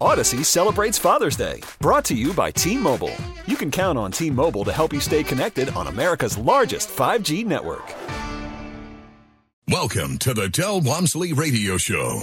Odyssey celebrates Father's Day, brought to you by T Mobile. You can count on T Mobile to help you stay connected on America's largest 5G network. Welcome to the Del Walmsley Radio Show.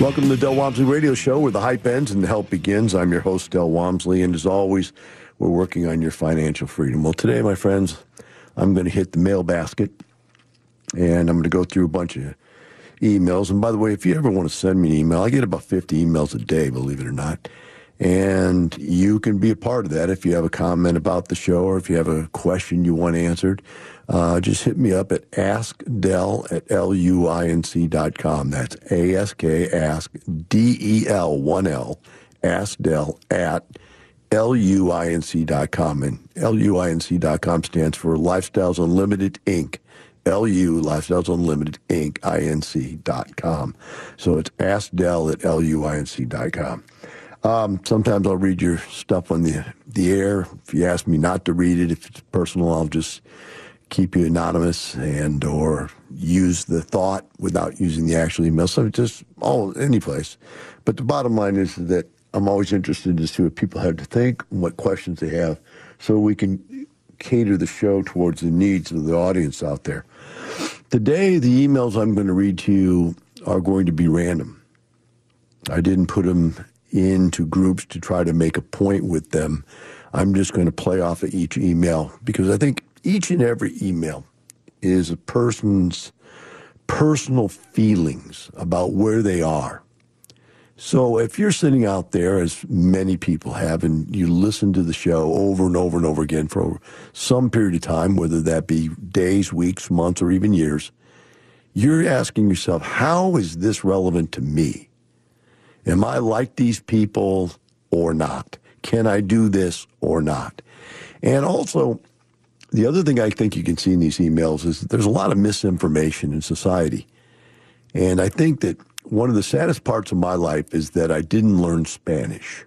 Welcome to the Del Walmsley Radio Show, where the hype ends and the help begins. I'm your host, Del Walmsley, and as always, we're working on your financial freedom. Well, today, my friends, I'm going to hit the mail basket, and I'm going to go through a bunch of emails. And by the way, if you ever want to send me an email, I get about 50 emails a day, believe it or not. And you can be a part of that if you have a comment about the show or if you have a question you want answered. Uh, just hit me up at askdel at luinc.com. That's A-S-K, ask, D-E-L, one L, askdel at luinc.com. And luinc.com stands for Lifestyles Unlimited, Inc., LU, Lifestyles Unlimited, Inc., inc.com. So it's askdel at l u i n c luinc.com. Um, sometimes I'll read your stuff on the the air. If you ask me not to read it, if it's personal, I'll just keep you anonymous and or use the thought without using the actual email. So just all any place. But the bottom line is that I'm always interested to see what people have to think, and what questions they have, so we can cater the show towards the needs of the audience out there. Today, the emails I'm going to read to you are going to be random. I didn't put them into groups to try to make a point with them. I'm just going to play off of each email because I think each and every email is a person's personal feelings about where they are. So if you're sitting out there, as many people have, and you listen to the show over and over and over again for some period of time, whether that be days, weeks, months, or even years, you're asking yourself, how is this relevant to me? Am I like these people or not? Can I do this or not? And also, the other thing I think you can see in these emails is that there's a lot of misinformation in society. And I think that one of the saddest parts of my life is that I didn't learn Spanish.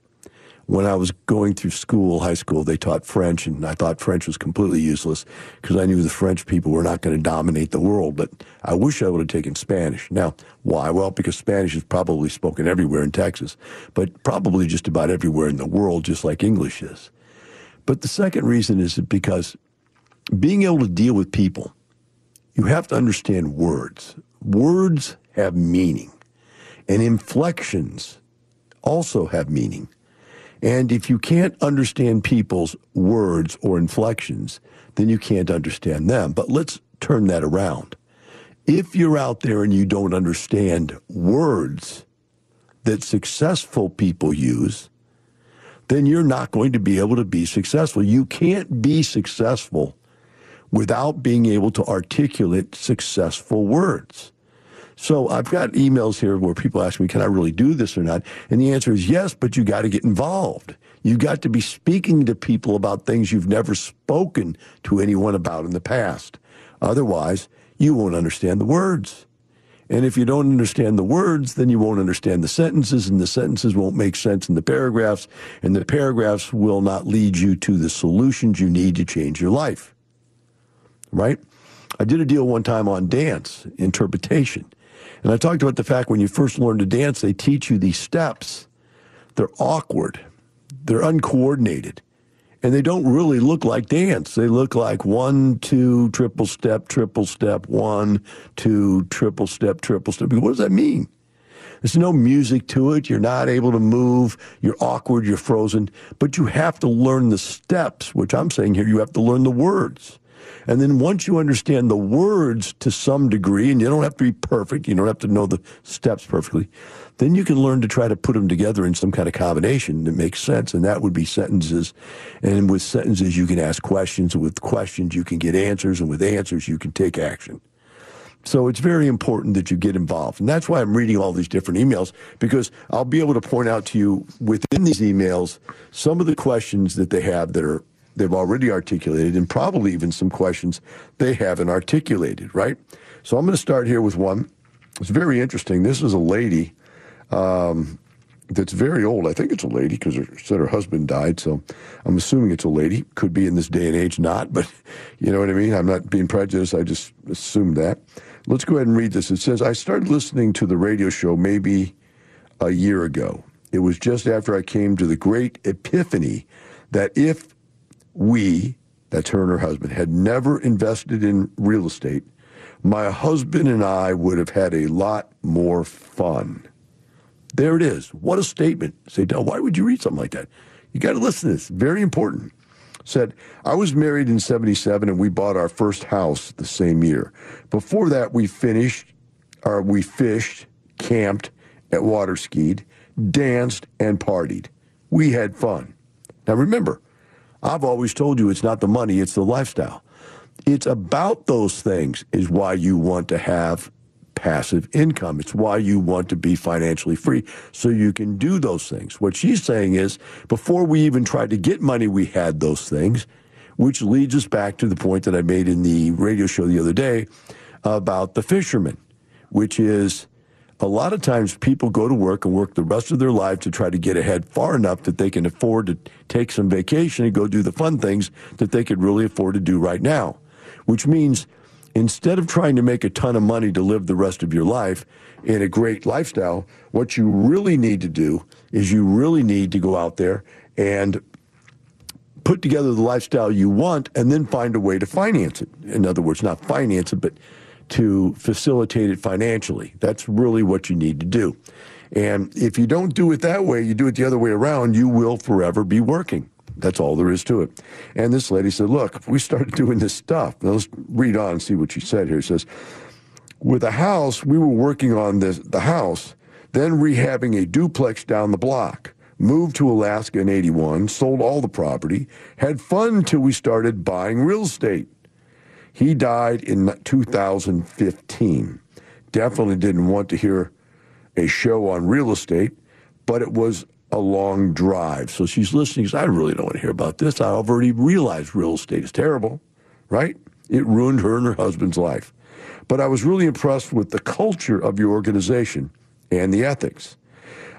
When I was going through school, high school, they taught French, and I thought French was completely useless because I knew the French people were not going to dominate the world. But I wish I would have taken Spanish. Now, why? Well, because Spanish is probably spoken everywhere in Texas, but probably just about everywhere in the world, just like English is. But the second reason is because being able to deal with people, you have to understand words. Words have meaning, and inflections also have meaning. And if you can't understand people's words or inflections, then you can't understand them. But let's turn that around. If you're out there and you don't understand words that successful people use, then you're not going to be able to be successful. You can't be successful without being able to articulate successful words. So I've got emails here where people ask me, can I really do this or not? And the answer is yes, but you got to get involved. You've got to be speaking to people about things you've never spoken to anyone about in the past. Otherwise, you won't understand the words. And if you don't understand the words, then you won't understand the sentences, and the sentences won't make sense in the paragraphs, and the paragraphs will not lead you to the solutions you need to change your life. Right? I did a deal one time on dance interpretation. And I talked about the fact when you first learn to dance, they teach you these steps. They're awkward, they're uncoordinated, and they don't really look like dance. They look like one, two, triple step, triple step, one, two, triple step, triple step. What does that mean? There's no music to it. You're not able to move. You're awkward. You're frozen. But you have to learn the steps, which I'm saying here, you have to learn the words. And then once you understand the words to some degree, and you don't have to be perfect, you don't have to know the steps perfectly, then you can learn to try to put them together in some kind of combination that makes sense. And that would be sentences. And with sentences, you can ask questions. With questions, you can get answers. And with answers, you can take action. So it's very important that you get involved. And that's why I'm reading all these different emails because I'll be able to point out to you within these emails some of the questions that they have that are they've already articulated and probably even some questions they haven't articulated, right? So I'm going to start here with one. It's very interesting. This is a lady um, that's very old. I think it's a lady because her said her husband died, so I'm assuming it's a lady. Could be in this day and age, not, but you know what I mean. I'm not being prejudiced. I just assumed that. Let's go ahead and read this. It says, I started listening to the radio show maybe a year ago. It was just after I came to the great epiphany that if we, that's her and her husband, had never invested in real estate, my husband and I would have had a lot more fun. There it is. What a statement. Say, why would you read something like that? You got to listen to this. Very important said, I was married in 77 and we bought our first house the same year. Before that, we finished, or we fished, camped, at water skied, danced, and partied. We had fun. Now remember, I've always told you it's not the money, it's the lifestyle. It's about those things is why you want to have passive income. It's why you want to be financially free so you can do those things. What she's saying is before we even tried to get money, we had those things, which leads us back to the point that I made in the radio show the other day about the fisherman, which is a lot of times people go to work and work the rest of their life to try to get ahead far enough that they can afford to take some vacation and go do the fun things that they could really afford to do right now, which means instead of trying to make a ton of money to live the rest of your life in a great lifestyle, what you really need to do is you really need to go out there and put together the lifestyle you want and then find a way to finance it. In other words, not finance it, but to facilitate it financially. That's really what you need to do. And if you don't do it that way, you do it the other way around, you will forever be working. That's all there is to it. And this lady said, Look, if we started doing this stuff, now let's read on and see what she said here. It says, With a house, we were working on this, the house, then rehabbing a duplex down the block. Moved to Alaska in 81, sold all the property, had fun until we started buying real estate. He died in 2015. Definitely didn't want to hear a show on real estate, but it was a long drive. So she's listening. Says, I really don't want to hear about this. I've already realized real estate is terrible, right? It ruined her and her husband's life. But I was really impressed with the culture of your organization and the ethics.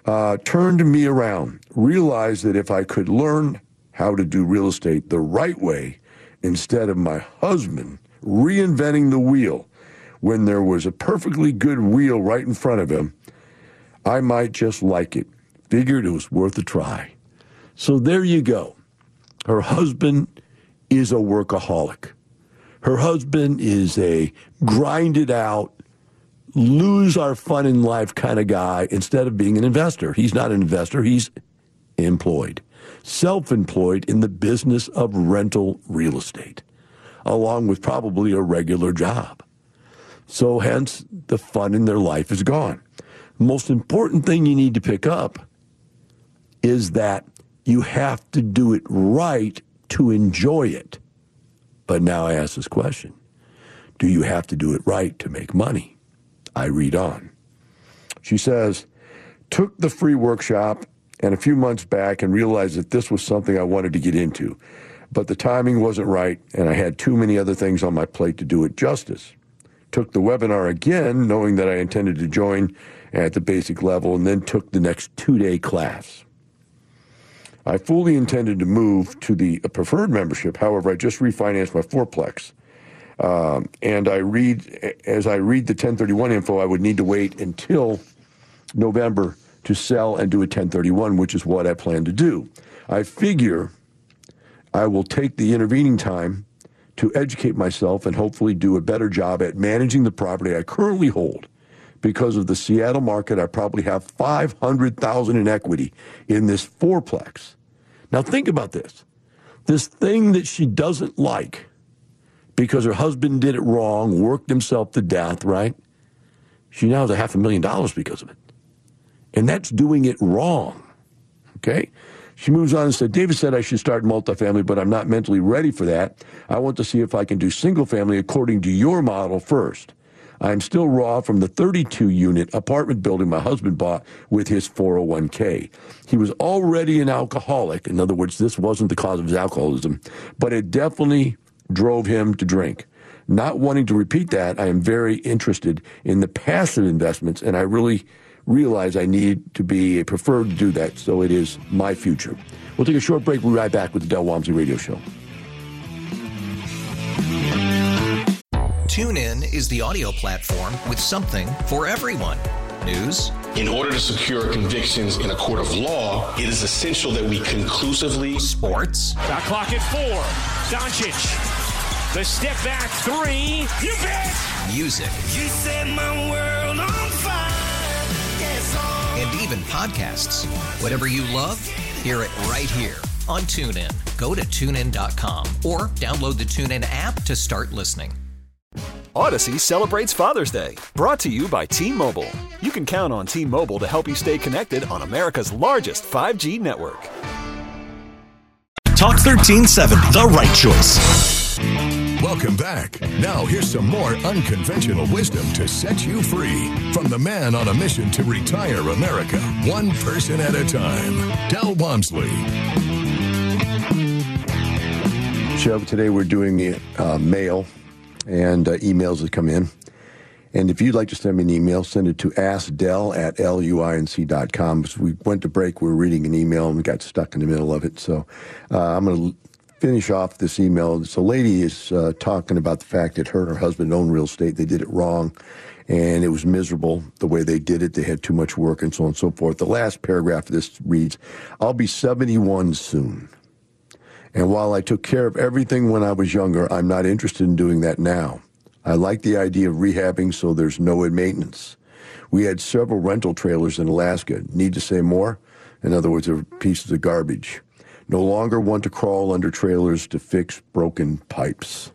Uh, turned me around, realized that if I could learn how to do real estate the right way instead of my husband reinventing the wheel when there was a perfectly good wheel right in front of him, I might just like it figured it was worth a try. So there you go. Her husband is a workaholic. Her husband is a grinded out, lose our fun in life kind of guy instead of being an investor. He's not an investor, he's employed, self employed in the business of rental real estate, along with probably a regular job. So, hence, the fun in their life is gone. The most important thing you need to pick up is that you have to do it right to enjoy it. But now I ask this question Do you have to do it right to make money? I read on. She says, Took the free workshop and a few months back and realized that this was something I wanted to get into. But the timing wasn't right, and I had too many other things on my plate to do it justice. Took the webinar again, knowing that I intended to join at the basic level, and then took the next two day class. I fully intended to move to the preferred membership. However, I just refinanced my fourplex. Um, and I read, as I read the 1031 info, I would need to wait until November to sell and do a 1031, which is what I plan to do. I figure I will take the intervening time to educate myself and hopefully do a better job at managing the property I currently hold because of the Seattle market, I probably have 500,000 in equity in this fourplex. Now think about this. This thing that she doesn't like because her husband did it wrong, worked himself to death, right? She now has a half a million dollars because of it. And that's doing it wrong. Okay? She moves on and said, David said I should start multifamily, but I'm not mentally ready for that. I want to see if I can do single family according to your model first. I'm still raw from the 32 unit apartment building my husband bought with his 401k. He was already an alcoholic. In other words, this wasn't the cause of his alcoholism, but it definitely drove him to drink. Not wanting to repeat that, I am very interested in the passive investments, and I really realize I need to be a preferred to do that, so it is my future. We'll take a short break. We'll be right back with the Del Walmsley Radio Show. TuneIn is the audio platform with something for everyone. News, In order to secure convictions in a court of law, it is essential that we conclusively sports, Shot clock at four. Doncic. The step back three. You bet. music, You set my world on fire. Yes. And podcasts. Whatever you love, hear it right here on TuneIn. Go to tunein.com or download the TuneIn app to start listening. Odyssey celebrates Father's Day, brought to you by T Mobile. You can count on T Mobile to help you stay connected on America's largest 5G network. Talk 1370, the right choice. Welcome back. Now, here's some more unconventional wisdom to set you free from the man on a mission to retire America, one person at a time. Del Walmsley. show. Today we're doing the uh, mail and uh, emails that come in. And if you'd like to send me an email, send it to askdel at luinc.com. As we went to break, we were reading an email and we got stuck in the middle of it. So uh, I'm going to finish off this email. So, lady is uh, talking about the fact that her and her husband own real estate. They did it wrong and it was miserable the way they did it. They had too much work and so on and so forth. The last paragraph of this reads I'll be 71 soon. And while I took care of everything when I was younger, I'm not interested in doing that now. I like the idea of rehabbing so there's no maintenance. We had several rental trailers in Alaska. Need to say more? In other words, they're pieces of garbage. No longer want to crawl under trailers to fix broken pipes.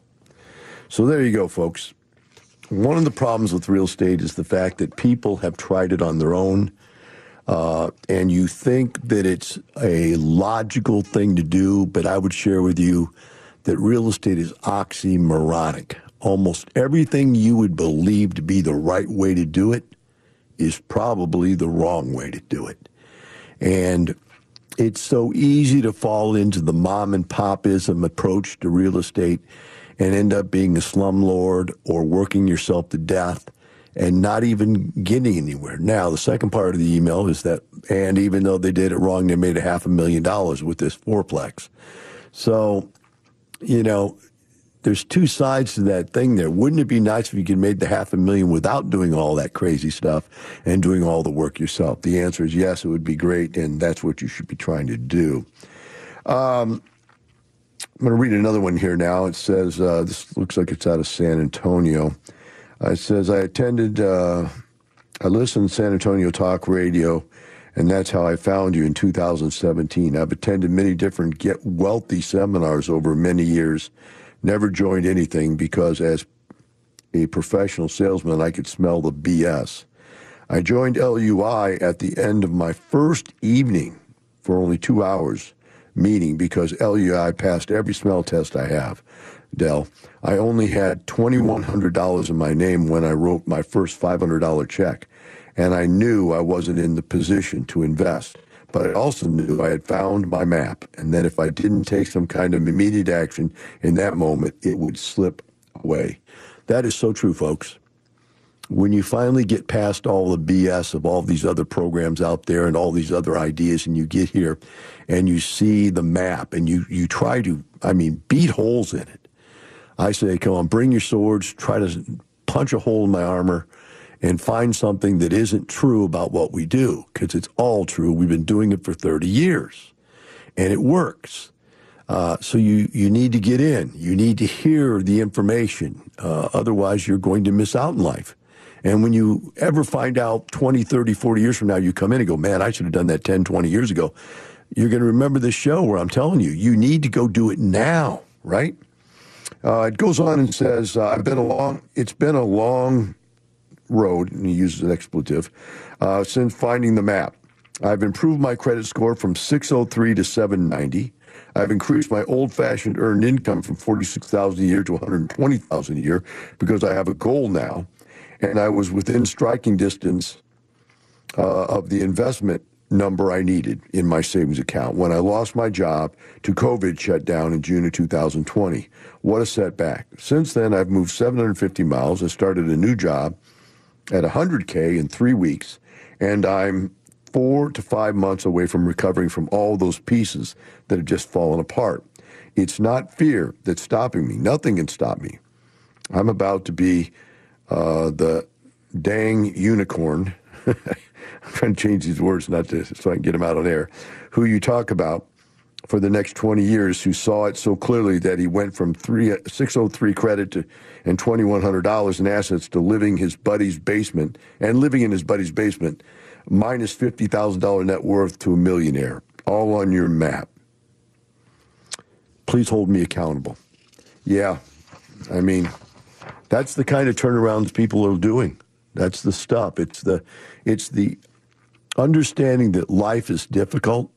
So there you go, folks. One of the problems with real estate is the fact that people have tried it on their own uh, and you think that it's a logical thing to do, but I would share with you that real estate is oxymoronic. Almost everything you would believe to be the right way to do it is probably the wrong way to do it. And it's so easy to fall into the mom and popism approach to real estate and end up being a slumlord or working yourself to death and not even getting anywhere. Now, the second part of the email is that, and even though they did it wrong, they made a half a million dollars with this fourplex. So, you know, there's two sides to that thing there. Wouldn't it be nice if you could make the half a million without doing all that crazy stuff and doing all the work yourself? The answer is yes, it would be great, and that's what you should be trying to do. Um, I'm going to read another one here now. It says, uh, this looks like it's out of San Antonio. Uh, it says, I attended, uh, I listened to San Antonio Talk Radio, and that's how I found you in 2017. I've attended many different Get Wealthy seminars over many years, never joined anything because as a professional salesman, I could smell the BS. I joined LUI at the end of my first evening for only two hours meeting because LUI passed every smell test I have. Del, I only had $2,100 in my name when I wrote my first $500 check, and I knew I wasn't in the position to invest. But I also knew I had found my map, and that if I didn't take some kind of immediate action in that moment, it would slip away. That is so true, folks when you finally get past all the BS of all these other programs out there and all these other ideas, and you get here and you see the map and you, you try to, I mean, beat holes in it. I say, come on, bring your swords, try to punch a hole in my armor and find something that isn't true about what we do, because it's all true. We've been doing it for 30 years and it works. Uh, so you, you need to get in. You need to hear the information. Uh, otherwise, you're going to miss out in life And when you ever find out 20, 30, 40 years from now, you come in and go, man, I should have done that 10, 20 years ago. You're going to remember this show where I'm telling you, you need to go do it now, right? Uh, it goes on and says, uh, I've been a long, it's been a long road, and he uses an expletive, uh, since finding the map. I've improved my credit score from 603 to 790. I've increased my old-fashioned earned income from 46,000 a year to 120,000 a year because I have a goal now, and I was within striking distance uh, of the investment number I needed in my savings account when I lost my job to COVID shutdown in June of 2020. What a setback. Since then, I've moved 750 miles. and started a new job at 100K in three weeks, and I'm four to five months away from recovering from all those pieces that have just fallen apart. It's not fear that's stopping me. Nothing can stop me. I'm about to be uh, the dang unicorn. I'm trying to change these words not to so I can get them out on air. Who you talk about for the next 20 years who saw it so clearly that he went from three, 603 credit to, and $2,100 in assets to living his buddy's basement and living in his buddy's basement minus $50,000 net worth to a millionaire, all on your map. Please hold me accountable. Yeah, I mean, that's the kind of turnarounds people are doing. That's the stuff. It's the, it's the understanding that life is difficult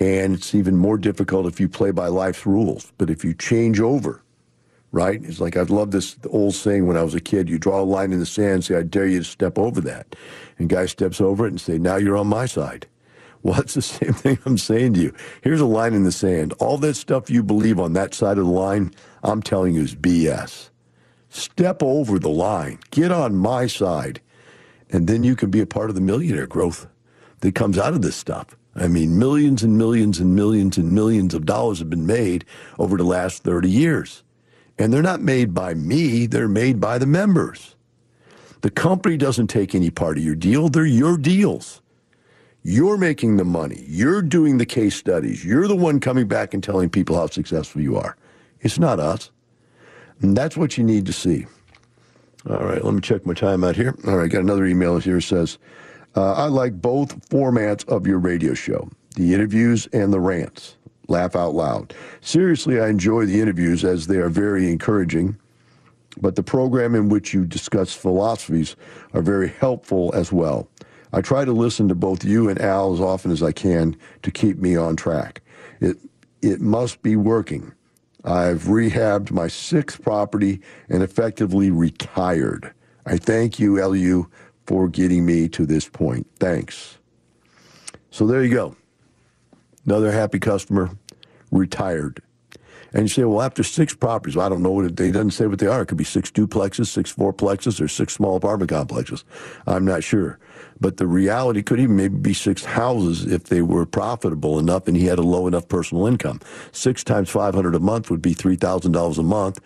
and it's even more difficult if you play by life's rules. But if you change over, right? It's like I've loved this old saying when I was a kid. You draw a line in the sand and say, I dare you to step over that. And guy steps over it and say, now you're on my side. Well, it's the same thing I'm saying to you. Here's a line in the sand. All that stuff you believe on that side of the line, I'm telling you is BS. Step over the line. Get on my side. And then you can be a part of the millionaire growth that comes out of this stuff. I mean, millions and millions and millions and millions of dollars have been made over the last 30 years. And they're not made by me, they're made by the members. The company doesn't take any part of your deal, they're your deals. You're making the money. You're doing the case studies. You're the one coming back and telling people how successful you are. It's not us. And that's what you need to see. All right, let me check my time out here. All right, got another email here says, uh, I like both formats of your radio show, the interviews and the rants. Laugh out loud. Seriously, I enjoy the interviews as they are very encouraging, but the program in which you discuss philosophies are very helpful as well. I try to listen to both you and Al as often as I can to keep me on track. It, it must be working. I've rehabbed my sixth property and effectively retired. I thank you, LU, for getting me to this point. Thanks. So there you go. Another happy customer, retired. And you say, well, after six properties, well, I don't know what it, they doesn't say what they are. It could be six duplexes, six fourplexes, or six small apartment complexes. I'm not sure. But the reality could even maybe be six houses if they were profitable enough and he had a low enough personal income. Six times 500 a month would be $3,000 a month.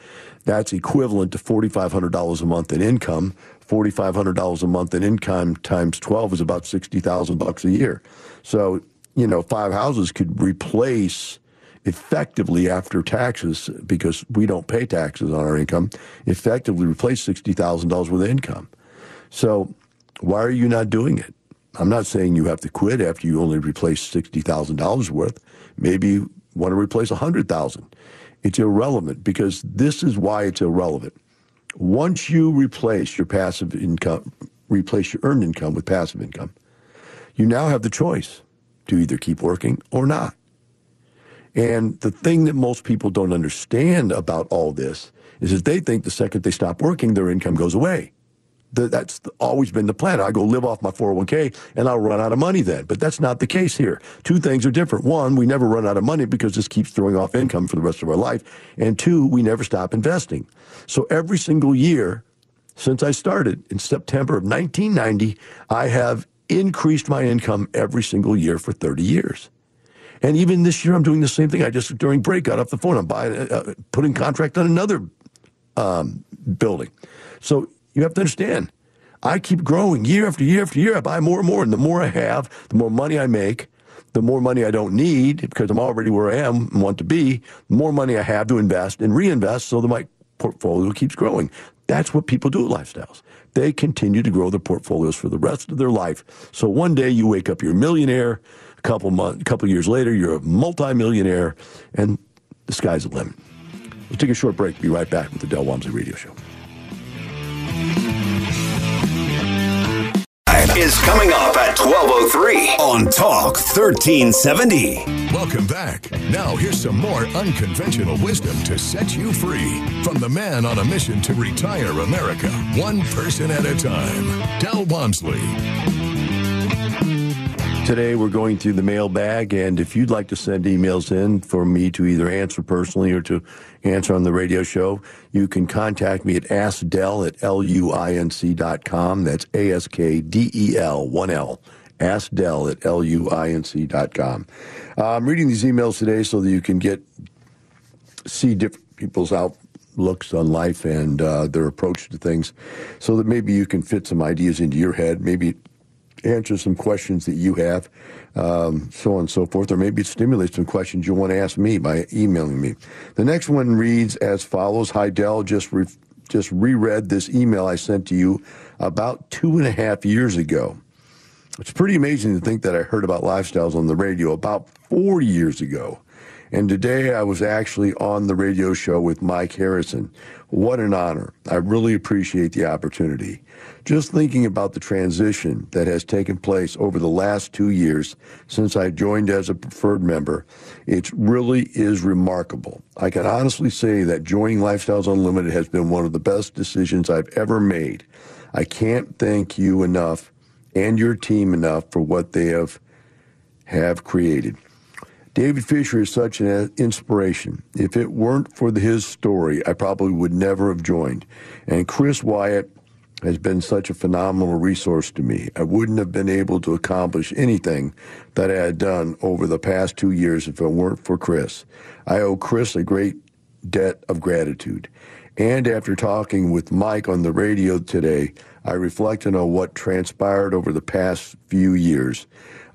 That's equivalent to $4,500 a month in income. $4,500 a month in income times 12 is about 60,000 bucks a year. So, you know, five houses could replace effectively after taxes, because we don't pay taxes on our income, effectively replace $60,000 worth of income. So why are you not doing it? I'm not saying you have to quit after you only replace $60,000 worth. Maybe you want to replace 100,000. It's irrelevant because this is why it's irrelevant. Once you replace your passive income, replace your earned income with passive income, you now have the choice to either keep working or not. And the thing that most people don't understand about all this is that they think the second they stop working, their income goes away. That's always been the plan. I go live off my 401k and I'll run out of money then. But that's not the case here. Two things are different. One, we never run out of money because this keeps throwing off income for the rest of our life. And two, we never stop investing. So every single year since I started in September of 1990, I have increased my income every single year for 30 years. And even this year, I'm doing the same thing. I just during break got off the phone. I'm buying, uh, putting contract on another um, building. So you have to understand. I keep growing year after year after year. I buy more and more, and the more I have, the more money I make. The more money I don't need because I'm already where I am and want to be. The more money I have to invest and reinvest, so that my portfolio keeps growing. That's what people do at lifestyles. They continue to grow their portfolios for the rest of their life. So one day you wake up, you're a millionaire. A couple months, a couple years later, you're a multimillionaire, and the sky's the limit. We'll take a short break. Be right back with the Del Walmsley Radio Show. Is coming up at 1203 on Talk 1370. Welcome back. Now, here's some more unconventional wisdom to set you free from the man on a mission to retire America, one person at a time, Del Walmsley. Today, we're going through the mailbag, and if you'd like to send emails in for me to either answer personally or to answer on the radio show, you can contact me at askdel at luinc.com. That's A S K D E L, 1L. Askdel at luinc.com. Uh, I'm reading these emails today so that you can get see different people's outlooks on life and uh, their approach to things so that maybe you can fit some ideas into your head. Maybe answer some questions that you have, um, so on and so forth, or maybe it stimulates some questions you want to ask me by emailing me. The next one reads as follows: Hi, Del. Just re- just reread this email I sent to you about two and a half years ago. It's pretty amazing to think that I heard about lifestyles on the radio about four years ago. And today I was actually on the radio show with Mike Harrison. What an honor. I really appreciate the opportunity. Just thinking about the transition that has taken place over the last two years since I joined as a preferred member, it really is remarkable. I can honestly say that joining Lifestyles Unlimited has been one of the best decisions I've ever made. I can't thank you enough and your team enough for what they have have created. David Fisher is such an inspiration. If it weren't for his story, I probably would never have joined. And Chris Wyatt has been such a phenomenal resource to me. I wouldn't have been able to accomplish anything that I had done over the past two years if it weren't for Chris. I owe Chris a great debt of gratitude. And after talking with Mike on the radio today, I reflected on what transpired over the past few years.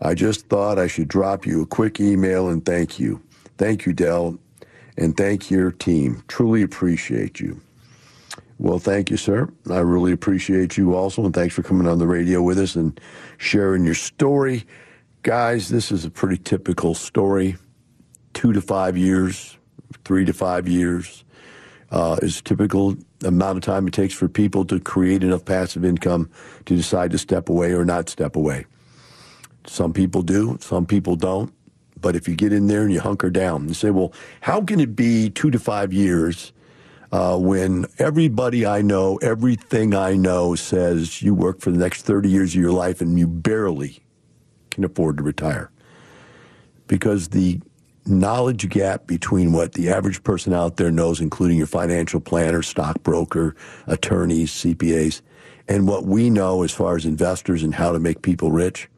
I just thought I should drop you a quick email and thank you. Thank you, Del, and thank your team. Truly appreciate you. Well, thank you, sir. I really appreciate you also, and thanks for coming on the radio with us and sharing your story. Guys, this is a pretty typical story. Two to five years, three to five years uh, is typical amount of time it takes for people to create enough passive income to decide to step away or not step away. Some people do, some people don't. But if you get in there and you hunker down and say, well, how can it be two to five years uh, when everybody I know, everything I know says you work for the next 30 years of your life and you barely can afford to retire? Because the knowledge gap between what the average person out there knows, including your financial planner, stockbroker, attorneys, CPAs, and what we know as far as investors and how to make people rich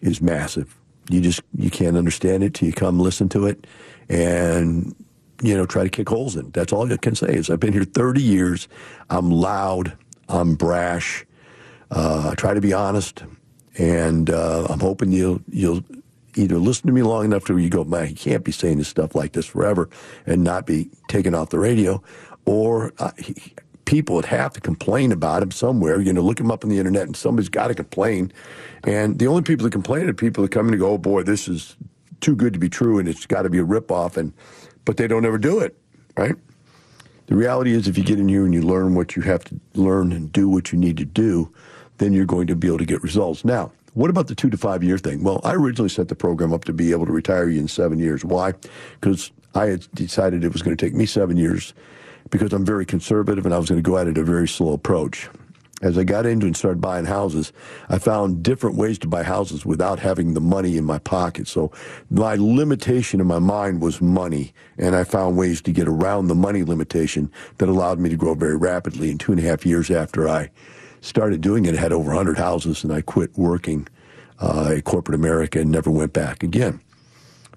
is massive. You just you can't understand it till you come listen to it, and you know try to kick holes in. That's all I can say is I've been here 30 years. I'm loud. I'm brash. Uh, I try to be honest, and uh, I'm hoping you'll you'll either listen to me long enough to where you go, man, he can't be saying this stuff like this forever, and not be taken off the radio, or uh, he, people would have to complain about him somewhere. You know, look him up on the internet, and somebody's got to complain. And the only people that complain are people that come in and go, "Oh boy, this is too good to be true, and it's got to be a ripoff." And but they don't ever do it, right? The reality is, if you get in here and you learn what you have to learn and do what you need to do, then you're going to be able to get results. Now, what about the two to five year thing? Well, I originally set the program up to be able to retire you in seven years. Why? Because I had decided it was going to take me seven years because I'm very conservative and I was going to go at it a very slow approach. As I got into and started buying houses, I found different ways to buy houses without having the money in my pocket. So my limitation in my mind was money, and I found ways to get around the money limitation that allowed me to grow very rapidly. In two and a half years after I started doing it, I had over 100 houses, and I quit working uh, at corporate America and never went back again.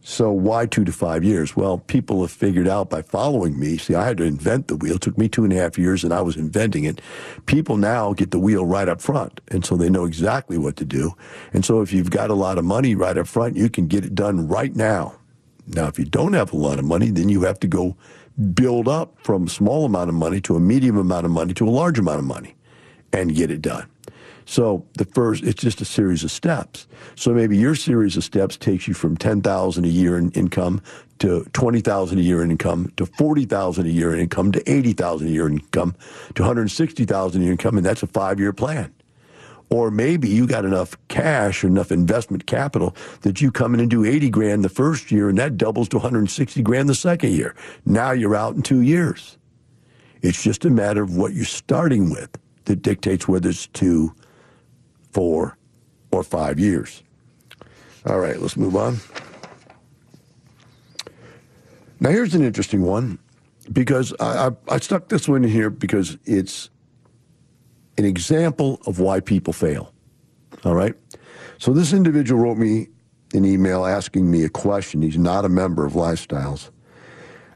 So why two to five years? Well, people have figured out by following me. See, I had to invent the wheel. It took me two and a half years and I was inventing it. People now get the wheel right up front. And so they know exactly what to do. And so if you've got a lot of money right up front, you can get it done right now. Now, if you don't have a lot of money, then you have to go build up from small amount of money to a medium amount of money to a large amount of money and get it done. So the first, it's just a series of steps. So maybe your series of steps takes you from ten thousand a year in income to twenty thousand a year in income to forty thousand a year in income to eighty thousand a year in income to one hundred sixty thousand a year income, and that's a five-year plan. Or maybe you got enough cash or enough investment capital that you come in and do 80 grand the first year and that doubles to 160 grand the second year. Now you're out in two years. It's just a matter of what you're starting with that dictates whether it's two, four, or five years. All right, let's move on. Now, here's an interesting one because I, I, I stuck this one in here because it's an example of why people fail. All right? So, this individual wrote me an email asking me a question. He's not a member of Lifestyles.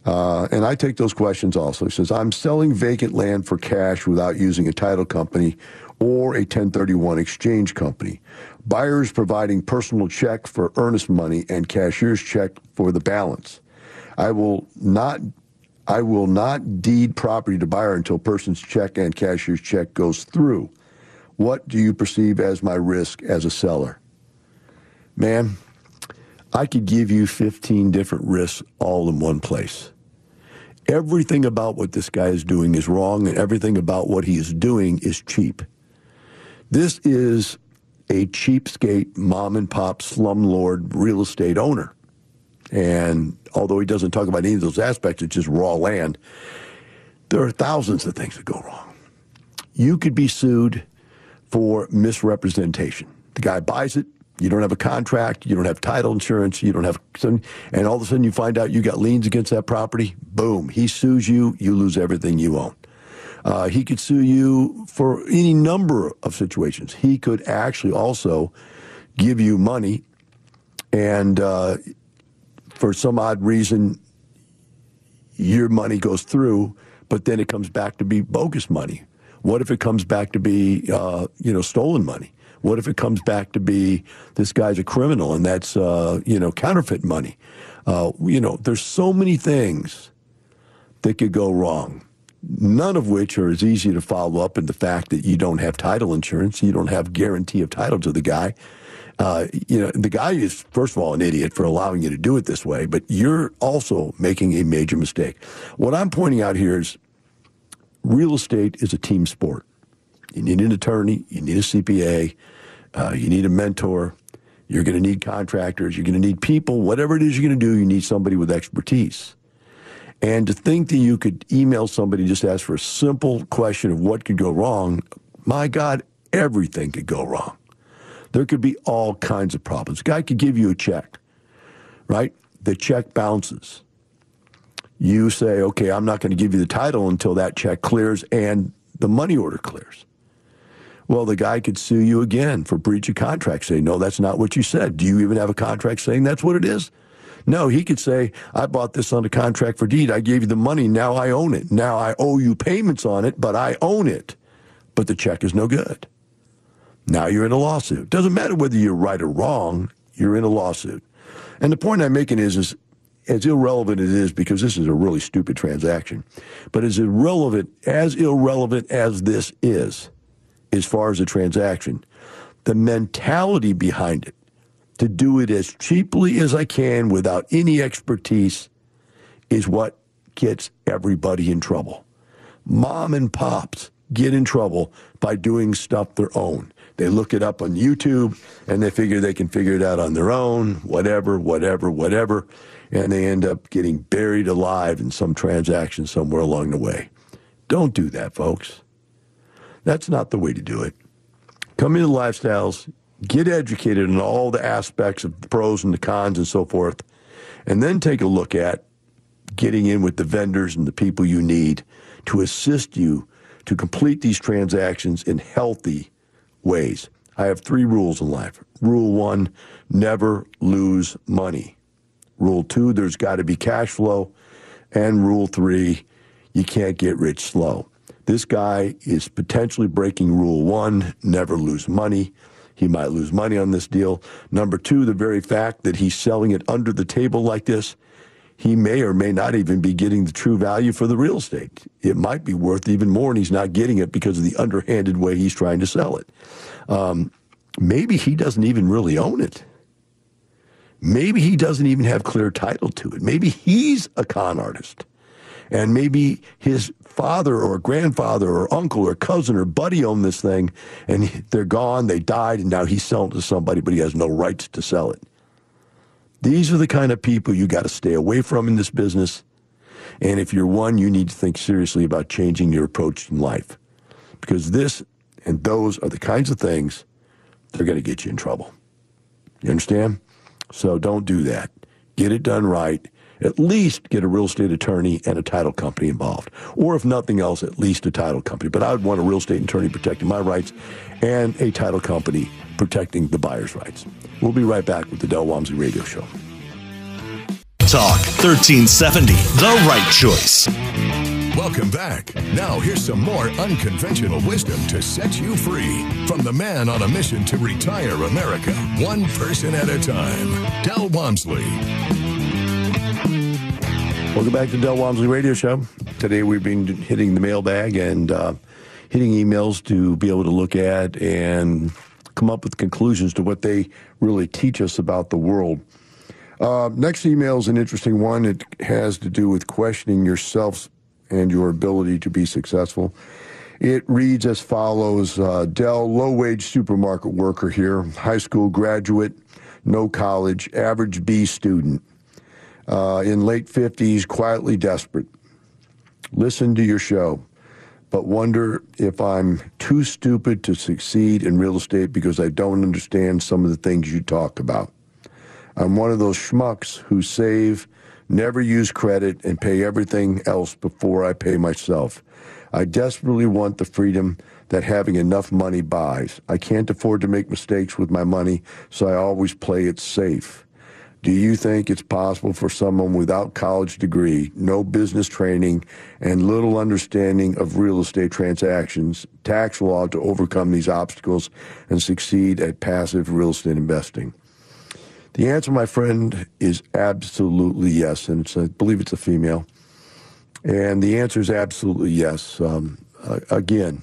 Uh, and I take those questions also. He says, I'm selling vacant land for cash without using a title company or a 1031 exchange company. Buyers providing personal check for earnest money and cashier's check for the balance. I will not I will not deed property to buyer until person's check and cashier's check goes through. What do you perceive as my risk as a seller? Man, I could give you 15 different risks all in one place. Everything about what this guy is doing is wrong, and everything about what he is doing is cheap. This is a cheapskate mom and pop slumlord real estate owner. And although he doesn't talk about any of those aspects, it's just raw land. There are thousands of things that go wrong. You could be sued for misrepresentation. The guy buys it, you don't have a contract, you don't have title insurance, you don't have, and all of a sudden you find out you got liens against that property. Boom, he sues you, you lose everything you own. Uh, he could sue you for any number of situations. He could actually also give you money and uh, for some odd reason, your money goes through, but then it comes back to be bogus money. What if it comes back to be, uh, you know, stolen money? What if it comes back to be this guy's a criminal and that's, uh, you know, counterfeit money? Uh, you know, there's so many things that could go wrong. None of which are as easy to follow up in the fact that you don't have title insurance, you don't have guarantee of title to the guy, uh, you know, the guy is, first of all, an idiot for allowing you to do it this way, but you're also making a major mistake. What I'm pointing out here is real estate is a team sport. You need an attorney, you need a CPA, uh, you need a mentor, you're going to need contractors, you're going to need people, whatever it is you're going to do, you need somebody with expertise. And to think that you could email somebody just ask for a simple question of what could go wrong, my God, everything could go wrong. There could be all kinds of problems. A guy could give you a check, right? The check bounces. You say, okay, I'm not going to give you the title until that check clears and the money order clears. Well, the guy could sue you again for breach of contract, say, no, that's not what you said. Do you even have a contract saying that's what it is? No, he could say, I bought this on a contract for deed. I gave you the money. Now I own it. Now I owe you payments on it, but I own it. But the check is no good. Now you're in a lawsuit. Doesn't matter whether you're right or wrong, you're in a lawsuit. And the point I'm making is, is as irrelevant as it is because this is a really stupid transaction, but as irrelevant as irrelevant as this is, as far as the transaction, the mentality behind it to do it as cheaply as I can without any expertise is what gets everybody in trouble. Mom and pops get in trouble by doing stuff their own. They look it up on YouTube and they figure they can figure it out on their own, whatever, whatever, whatever. And they end up getting buried alive in some transaction somewhere along the way. Don't do that, folks. That's not the way to do it. Come into lifestyles, get educated on all the aspects of the pros and the cons and so forth, and then take a look at getting in with the vendors and the people you need to assist you to complete these transactions in healthy ways. I have three rules in life. Rule one, never lose money. Rule two, there's got to be cash flow. And rule three, you can't get rich slow. This guy is potentially breaking rule one, never lose money. He might lose money on this deal. Number two, the very fact that he's selling it under the table like this, he may or may not even be getting the true value for the real estate. It might be worth even more, and he's not getting it because of the underhanded way he's trying to sell it. Um, maybe he doesn't even really own it. Maybe he doesn't even have clear title to it. Maybe he's a con artist. And maybe his father or grandfather or uncle or cousin or buddy owned this thing and they're gone, they died, and now he's selling it to somebody, but he has no rights to sell it. These are the kind of people you got to stay away from in this business. And if you're one, you need to think seriously about changing your approach in life because this and those are the kinds of things that are going to get you in trouble. You understand? So don't do that. Get it done right. At least get a real estate attorney and a title company involved. Or if nothing else, at least a title company. But I would want a real estate attorney protecting my rights and a title company protecting the buyer's rights. We'll be right back with the Del Walmsley Radio Show. Talk 1370, the right choice. Welcome back. Now, here's some more unconventional wisdom to set you free from the man on a mission to retire America, one person at a time, Del Walmsley. Welcome back to Del Walmsley Radio Show. Today we've been hitting the mailbag and uh, hitting emails to be able to look at and come up with conclusions to what they really teach us about the world. Uh, next email is an interesting one. It has to do with questioning yourself and your ability to be successful. It reads as follows uh, Del, low wage supermarket worker here, high school graduate, no college, average B student, uh, in late 50s, quietly desperate. Listen to your show, but wonder if I'm too stupid to succeed in real estate because I don't understand some of the things you talk about. I'm one of those schmucks who save never use credit, and pay everything else before I pay myself. I desperately want the freedom that having enough money buys. I can't afford to make mistakes with my money, so I always play it safe. Do you think it's possible for someone without college degree, no business training, and little understanding of real estate transactions, tax law to overcome these obstacles and succeed at passive real estate investing? The answer, my friend, is absolutely yes, and I believe it's a female. And the answer is absolutely yes. Um, again,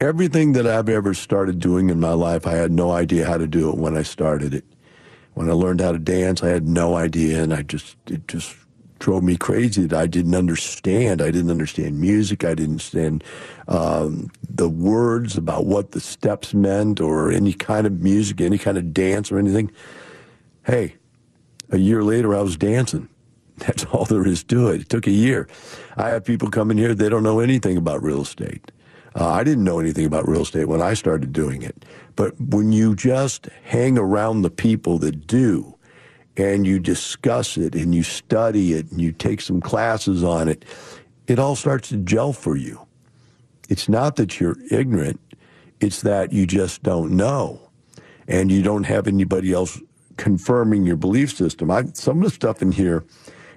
everything that I've ever started doing in my life, I had no idea how to do it when I started it. When I learned how to dance, I had no idea, and I just it just drove me crazy that I didn't understand. I didn't understand music. I didn't understand um, the words about what the steps meant, or any kind of music, any kind of dance, or anything. Hey, a year later, I was dancing. That's all there is to it. It took a year. I have people come in here, they don't know anything about real estate. Uh, I didn't know anything about real estate when I started doing it. But when you just hang around the people that do, and you discuss it and you study it and you take some classes on it, it all starts to gel for you. It's not that you're ignorant, it's that you just don't know. And you don't have anybody else confirming your belief system. I, some of the stuff in here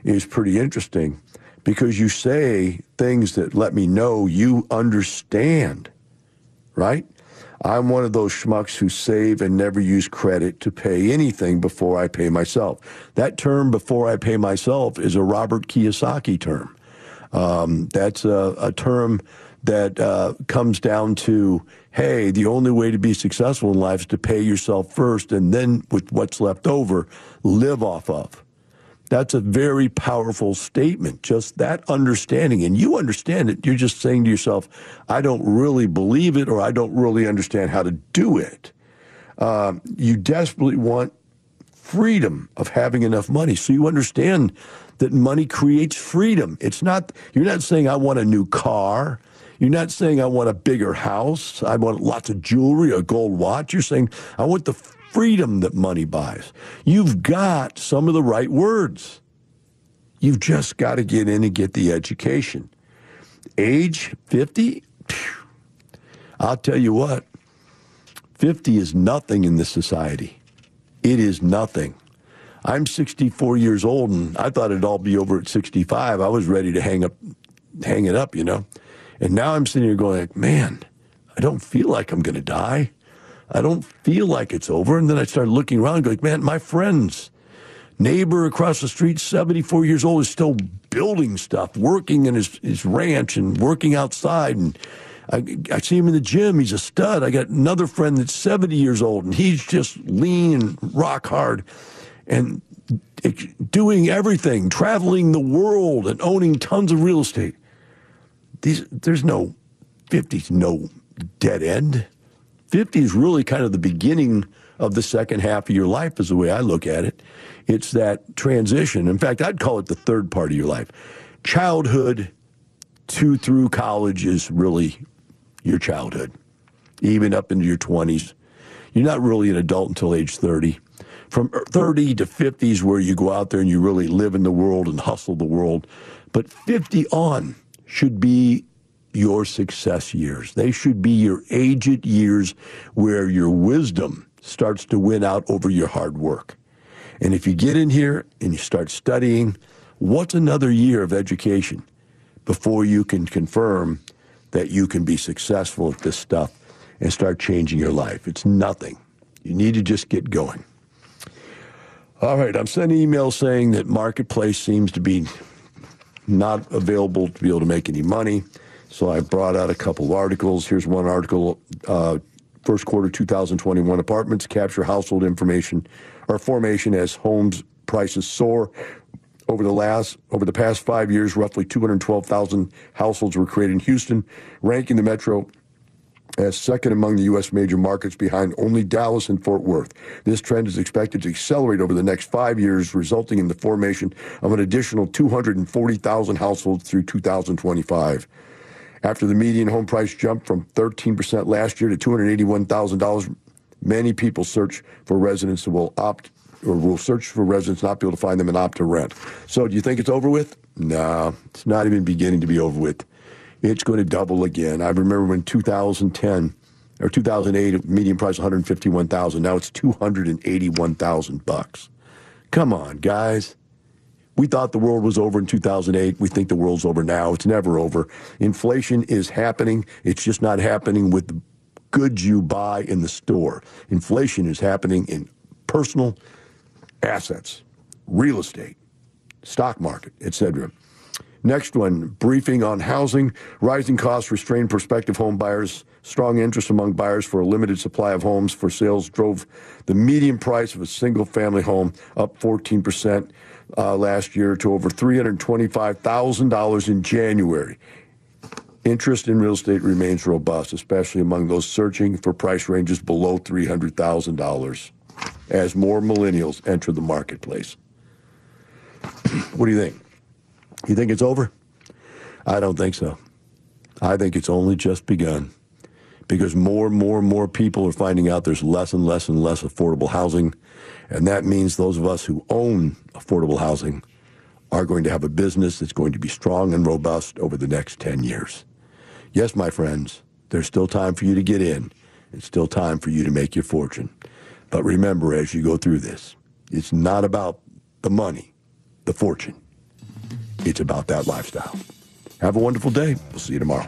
is pretty interesting because you say things that let me know you understand, right? I'm one of those schmucks who save and never use credit to pay anything before I pay myself. That term, before I pay myself, is a Robert Kiyosaki term. Um, that's a, a, term that uh, comes down to hey, the only way to be successful in life is to pay yourself first and then with what's left over, live off of. That's a very powerful statement, just that understanding. And you understand it. You're just saying to yourself, I don't really believe it or I don't really understand how to do it. Um, you desperately want freedom of having enough money. So you understand that money creates freedom. It's not, you're not saying, I want a new car. You're not saying, I want a bigger house. I want lots of jewelry, a gold watch. You're saying, I want the freedom that money buys. You've got some of the right words. You've just got to get in and get the education. Age 50? I'll tell you what, 50 is nothing in this society. It is nothing. I'm 64 years old and I thought it'd all be over at 65. I was ready to hang up hang it up, you know. And now I'm sitting here going, like, man, I don't feel like I'm going to die. I don't feel like it's over. And then I started looking around and going, man, my friends, Neighbor across the street, 74 years old, is still building stuff, working in his, his ranch and working outside. And I, I see him in the gym. He's a stud. I got another friend that's 70 years old, and he's just lean and rock hard and doing everything, traveling the world and owning tons of real estate. These, there's no 50's no dead end. 50 is really kind of the beginning of the second half of your life, is the way I look at it. It's that transition. In fact, I'd call it the third part of your life. Childhood to through college is really your childhood, even up into your 20s. You're not really an adult until age 30. From er, 30 to 50 is where you go out there and you really live in the world and hustle the world. But 50 on should be your success years. They should be your aged years where your wisdom starts to win out over your hard work. And if you get in here and you start studying, what's another year of education before you can confirm that you can be successful at this stuff and start changing your life? It's nothing. You need to just get going. All right, I'm sending emails saying that Marketplace seems to be not available to be able to make any money. So I brought out a couple of articles. Here's one article uh, first quarter 2021 apartments capture household information or formation as homes prices soar. Over the last over the past five years, roughly 212,000 households were created in Houston, ranking the metro as second among the U.S. major markets behind only Dallas and Fort Worth. This trend is expected to accelerate over the next five years, resulting in the formation of an additional 240,000 households through 2025. After the median home price jumped from 13% last year to $281,000, many people search for residents who will opt or will search for residents not be able to find them and opt to rent. So do you think it's over with? No, it's not even beginning to be over with. It's going to double again. I remember when 2010 or 2008 median price 151,000. Now it's 281,000 bucks. Come on, guys. We thought the world was over in 2008. We think the world's over now. It's never over. Inflation is happening. It's just not happening with the goods you buy in the store. Inflation is happening in personal assets, real estate, stock market, etc. Next one, briefing on housing. Rising costs restrained prospective home buyers. Strong interest among buyers for a limited supply of homes for sales drove the median price of a single family home up 14% uh, last year to over $325,000 in January. Interest in real estate remains robust, especially among those searching for price ranges below $300,000 as more millennials enter the marketplace. what do you think? You think it's over? I don't think so. I think it's only just begun because more and more and more people are finding out there's less and less and less affordable housing. And that means those of us who own affordable housing are going to have a business that's going to be strong and robust over the next 10 years. Yes, my friends, there's still time for you to get in. It's still time for you to make your fortune. But remember, as you go through this, it's not about the money, the fortune. It's about that lifestyle. Have a wonderful day. We'll see you tomorrow.